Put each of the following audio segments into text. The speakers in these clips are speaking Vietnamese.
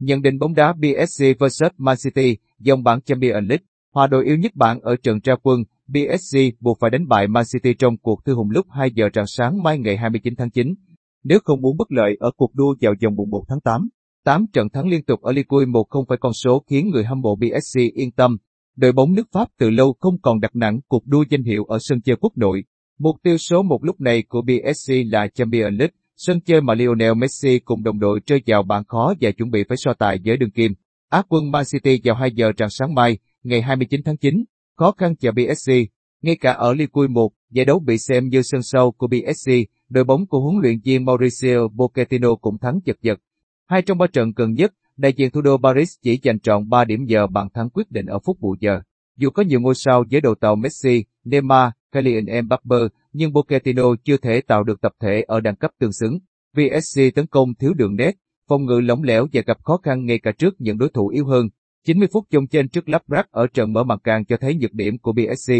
Nhận định bóng đá PSG vs Man City, dòng bảng Champions League, hòa đội yếu nhất bảng ở trận ra quân, PSG buộc phải đánh bại Man City trong cuộc thư hùng lúc 2 giờ rạng sáng mai ngày 29 tháng 9. Nếu không muốn bất lợi ở cuộc đua vào vòng mùng 1 tháng 8, 8 trận thắng liên tục ở Ligue 1 không phải con số khiến người hâm mộ PSG yên tâm. Đội bóng nước Pháp từ lâu không còn đặt nặng cuộc đua danh hiệu ở sân chơi quốc nội. Mục tiêu số một lúc này của PSG là Champions League, sân chơi mà Lionel Messi cùng đồng đội chơi vào bàn khó và chuẩn bị phải so tài với đường kim. Á quân Man City vào 2 giờ rạng sáng mai, ngày 29 tháng 9, khó khăn chờ PSG. Ngay cả ở Ligue 1, giải đấu bị xem như sân sâu của PSG, đội bóng của huấn luyện viên Mauricio Pochettino cũng thắng chật vật. Hai trong ba trận gần nhất, đại diện thủ đô Paris chỉ giành trọn 3 điểm giờ bàn thắng quyết định ở phút bù giờ. Dù có nhiều ngôi sao với đầu tàu Messi, Neymar, Kylian Mbappe, nhưng Pochettino chưa thể tạo được tập thể ở đẳng cấp tương xứng. VSC tấn công thiếu đường nét, phòng ngự lỏng lẻo và gặp khó khăn ngay cả trước những đối thủ yếu hơn. 90 phút chung trên trước lắp ráp ở trận mở màn càng cho thấy nhược điểm của BSC.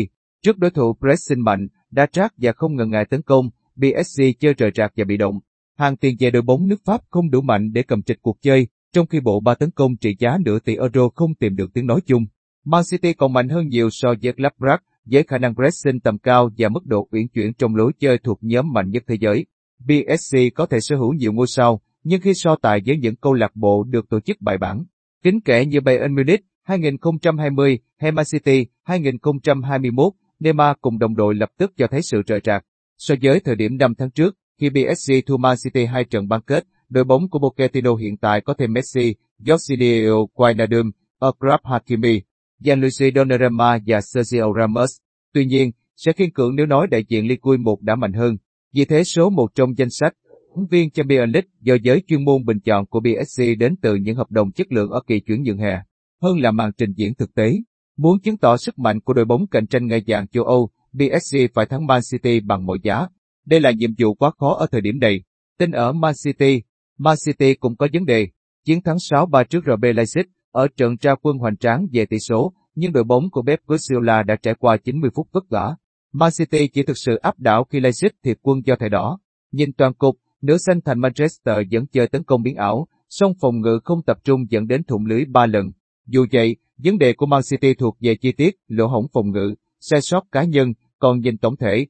Trước đối thủ pressing mạnh, đa trác và không ngần ngại tấn công, BSC chơi rời rạc và bị động. Hàng tiền vệ đội bóng nước Pháp không đủ mạnh để cầm trịch cuộc chơi, trong khi bộ ba tấn công trị giá nửa tỷ euro không tìm được tiếng nói chung. Man City còn mạnh hơn nhiều so với Gladbach, với khả năng pressing tầm cao và mức độ uyển chuyển trong lối chơi thuộc nhóm mạnh nhất thế giới. BSC có thể sở hữu nhiều ngôi sao, nhưng khi so tài với những câu lạc bộ được tổ chức bài bản, kính kể như Bayern Munich 2020 hay Man City 2021, Neymar cùng đồng đội lập tức cho thấy sự rời rạc. So với thời điểm 5 tháng trước, khi BSC thua Man City hai trận bán kết, đội bóng của Pochettino hiện tại có thêm Messi, Jorginho Wijnaldum, Akrab Hakimi, Gianluigi Donnarumma và Sergio Ramos. Tuy nhiên, sẽ khiên cưỡng nếu nói đại diện Ligue 1 đã mạnh hơn. Vì thế số một trong danh sách, huấn viên Champions League do giới chuyên môn bình chọn của BSC đến từ những hợp đồng chất lượng ở kỳ chuyển nhượng hè, hơn là màn trình diễn thực tế. Muốn chứng tỏ sức mạnh của đội bóng cạnh tranh ngày dạng châu Âu, BSC phải thắng Man City bằng mọi giá. Đây là nhiệm vụ quá khó ở thời điểm này. Tin ở Man City, Man City cũng có vấn đề. Chiến thắng 6-3 trước RB Leipzig ở trận ra quân hoành tráng về tỷ số, nhưng đội bóng của Pep Guardiola đã trải qua 90 phút vất vả. Man City chỉ thực sự áp đảo khi Leipzig thiệt quân do thẻ đỏ. Nhìn toàn cục, nửa xanh thành Manchester vẫn chơi tấn công biến ảo, song phòng ngự không tập trung dẫn đến thủng lưới 3 lần. Dù vậy, vấn đề của Man City thuộc về chi tiết, lỗ hổng phòng ngự, sai sót cá nhân, còn nhìn tổng thể,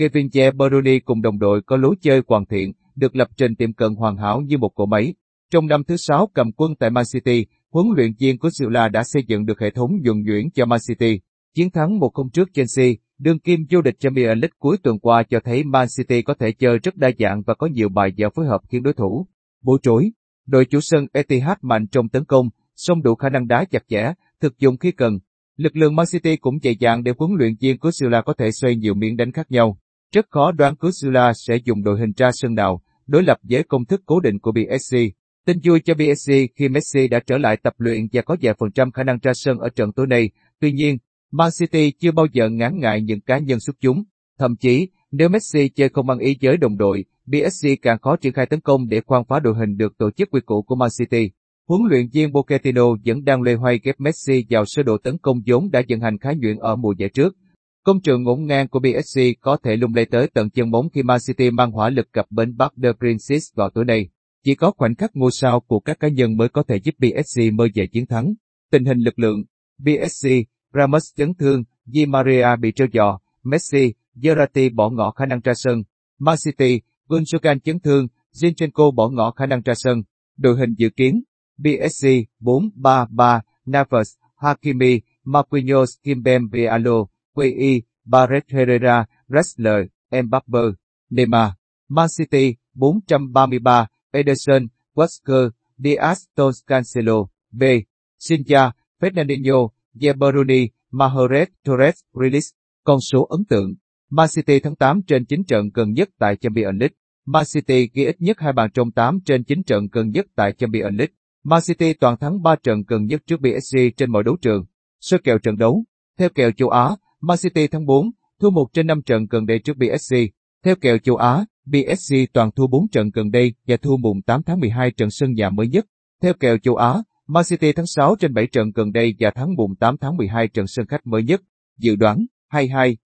Kevin De Bruyne cùng đồng đội có lối chơi hoàn thiện, được lập trình tiệm cận hoàn hảo như một cỗ máy. Trong năm thứ sáu cầm quân tại Man City, huấn luyện viên của Silla đã xây dựng được hệ thống nhuần nhuyễn cho Man City. Chiến thắng 1-0 trước Chelsea, đương kim vô địch Champions League cuối tuần qua cho thấy Man City có thể chơi rất đa dạng và có nhiều bài dạo phối hợp khiến đối thủ. Bối rối, đội chủ sân Etihad mạnh trong tấn công, song đủ khả năng đá chặt chẽ, thực dụng khi cần. Lực lượng Man City cũng dày dạng để huấn luyện viên của Silla có thể xoay nhiều miếng đánh khác nhau. Rất khó đoán Kursula sẽ dùng đội hình ra sân nào, đối lập với công thức cố định của BSC. Tin vui cho BSC khi Messi đã trở lại tập luyện và có vài phần trăm khả năng ra sân ở trận tối nay. Tuy nhiên, Man City chưa bao giờ ngán ngại những cá nhân xuất chúng. Thậm chí, nếu Messi chơi không ăn ý với đồng đội, BSC càng khó triển khai tấn công để khoan phá đội hình được tổ chức quy củ của Man City. Huấn luyện viên Pochettino vẫn đang lê hoay ghép Messi vào sơ đồ tấn công vốn đã vận hành khá nhuyễn ở mùa giải trước. Công trường ngổn ngang của BSC có thể lung lay tới tận chân bóng khi Man City mang hỏa lực cập bến Park de Princes vào tối nay. Chỉ có khoảnh khắc ngôi sao của các cá nhân mới có thể giúp BSC mơ về chiến thắng. Tình hình lực lượng BSC, Ramos chấn thương, Di Maria bị treo giò, Messi, Gerrati bỏ ngỏ khả năng ra sân. Man City, Gundogan chấn thương, Zinchenko bỏ ngỏ khả năng ra sân. Đội hình dự kiến BSC 4-3-3, Navas, Hakimi, Marquinhos, Kimpembe Alo, QI, Barret Herrera, Ressler, Mbappé, Neymar, Man City, 433, Ederson, Wesker, Diaz, Stones Cancelo, B. Sinja, Fernandinho, Gebruni, Mahrez, Torres, Release. Con số ấn tượng. Man City thắng 8 trên 9 trận gần nhất tại Champions League. Man City ghi ít nhất 2 bàn trong 8 trên 9 trận gần nhất tại Champions League. Man City toàn thắng 3 trận gần nhất trước PSG trên mọi đấu trường. Sơ kèo trận đấu. Theo kèo châu Á, Man City thắng 4, thua 1 trên 5 trận gần đây trước PSG. Theo kèo châu Á, BSC toàn thua 4 trận gần đây và thua mùng 8 tháng 12 trận sân nhà mới nhất. Theo kèo châu Á, Man City thắng 6 trên 7 trận gần đây và thắng mùng 8 tháng 12 trận sân khách mới nhất. Dự đoán 22